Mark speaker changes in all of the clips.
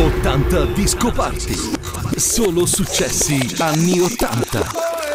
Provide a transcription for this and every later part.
Speaker 1: 80 Disco Party. Solo successi anni 80.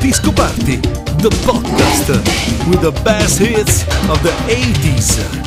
Speaker 1: Disco Party, the podcast with the best hits of the 80s.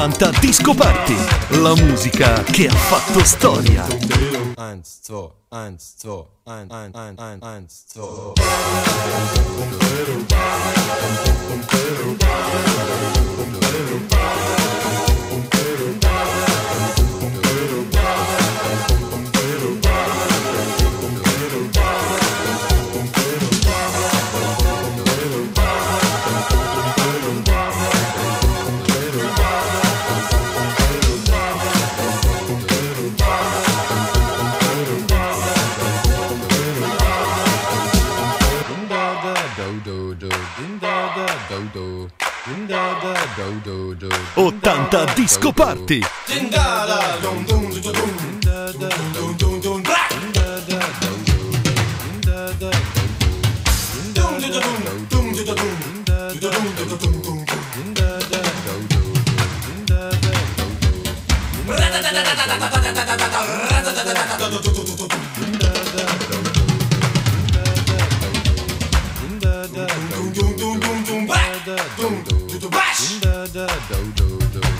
Speaker 2: 80 Disco Party, la musica che ha fatto storia.
Speaker 3: Eins, zwei, eins, zwei, ein, ein, ein, ein, eins, zwei.
Speaker 2: presenta Disco Party.
Speaker 3: do do do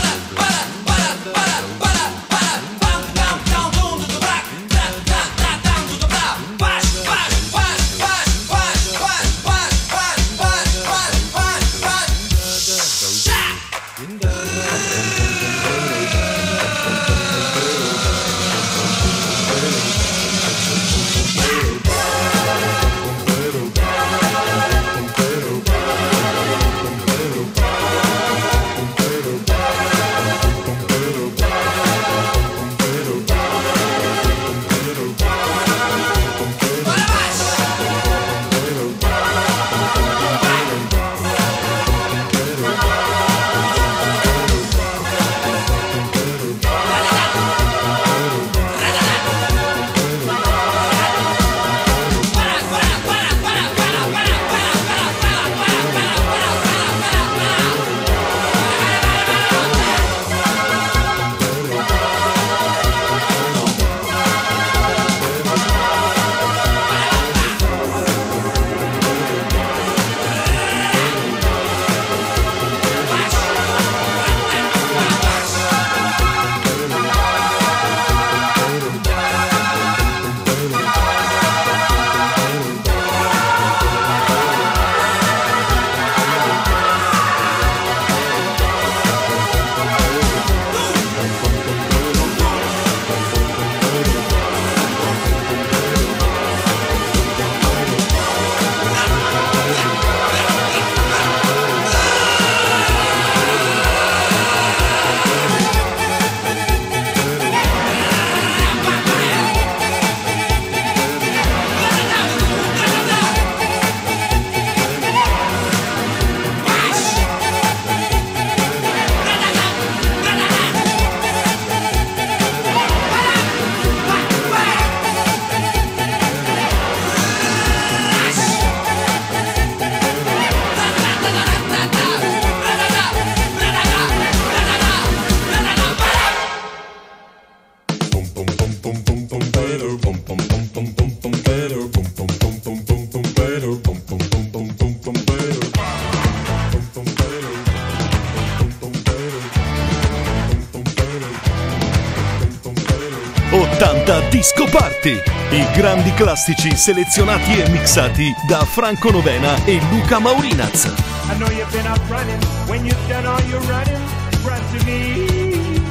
Speaker 2: Party. I grandi classici selezionati e mixati da Franco Novena e Luca Maurinaz.
Speaker 4: I know you've been out running, when you've done all your running, run to me.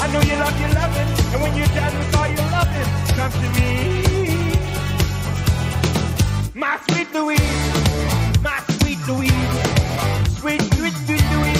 Speaker 4: I know you love your loving, and when you're done with all your loving, come to me. My sweet Louise, my sweet Louise, sweet, sweet, sweet Louise.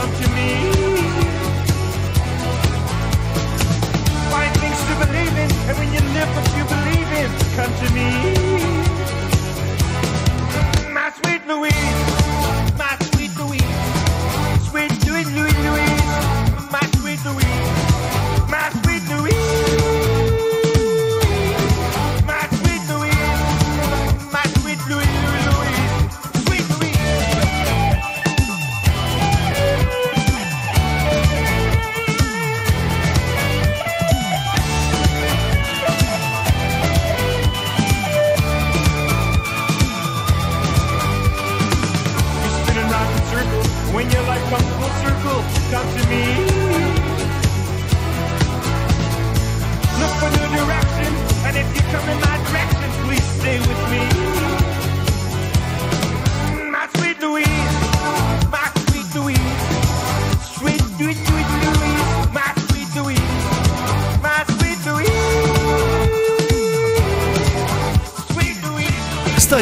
Speaker 4: come to me.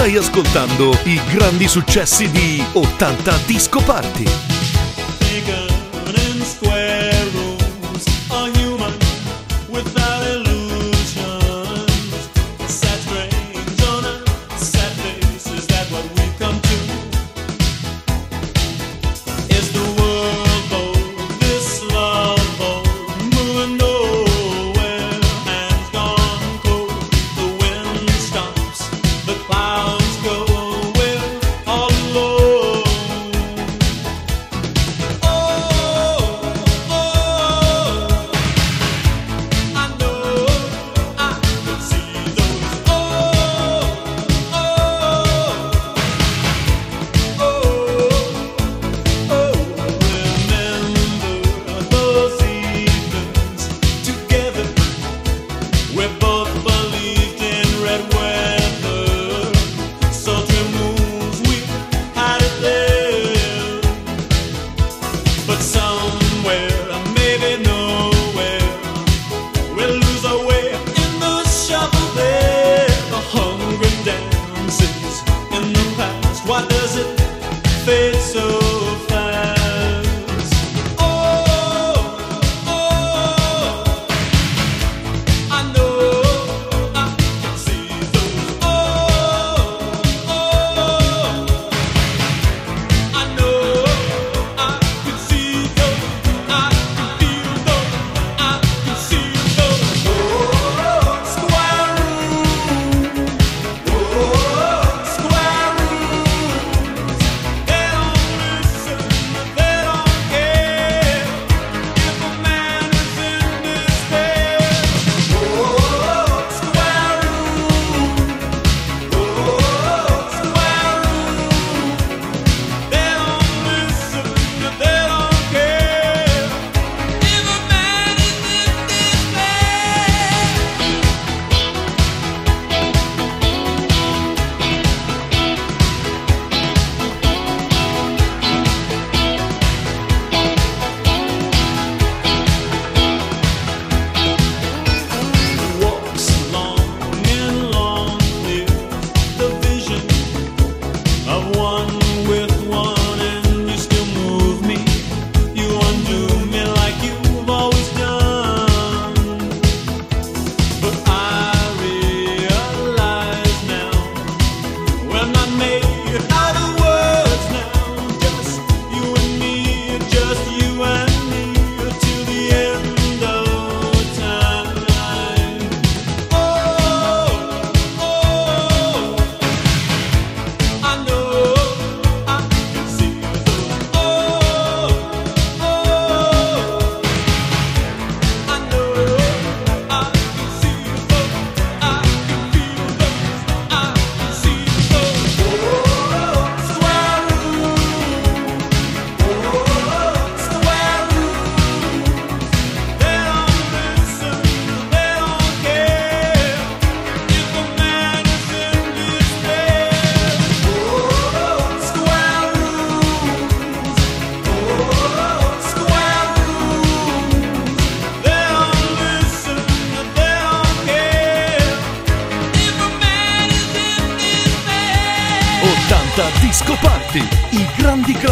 Speaker 5: Stai ascoltando i grandi successi di 80 Disco Party.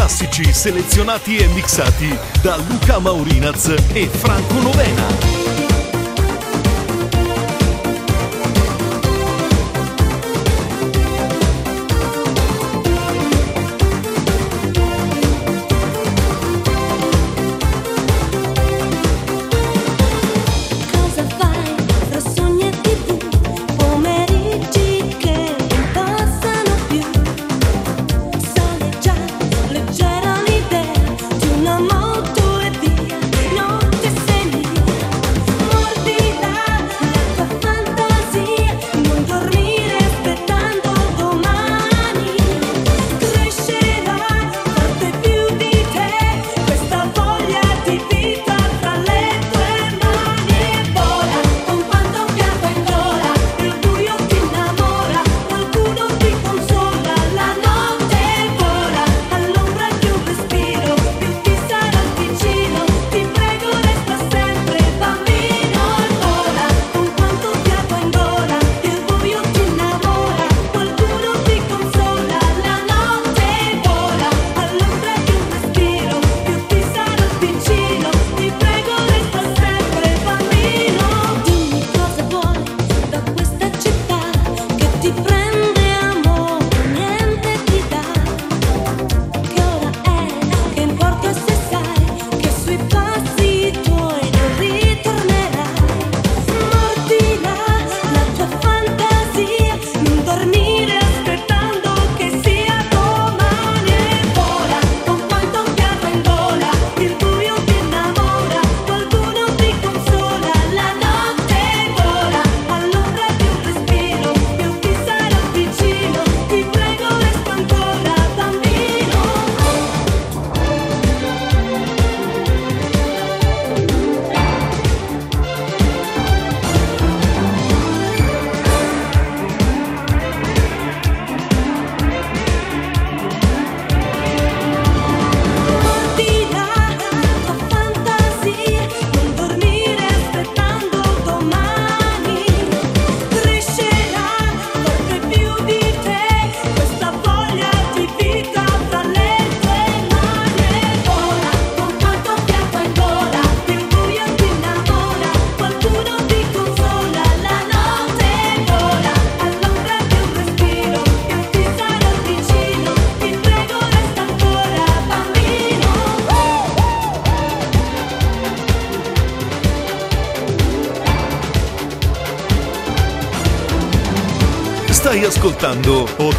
Speaker 5: classici selezionati e mixati da Luca Maurinaz e Franco Novena.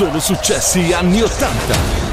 Speaker 2: Solo successi anni 80.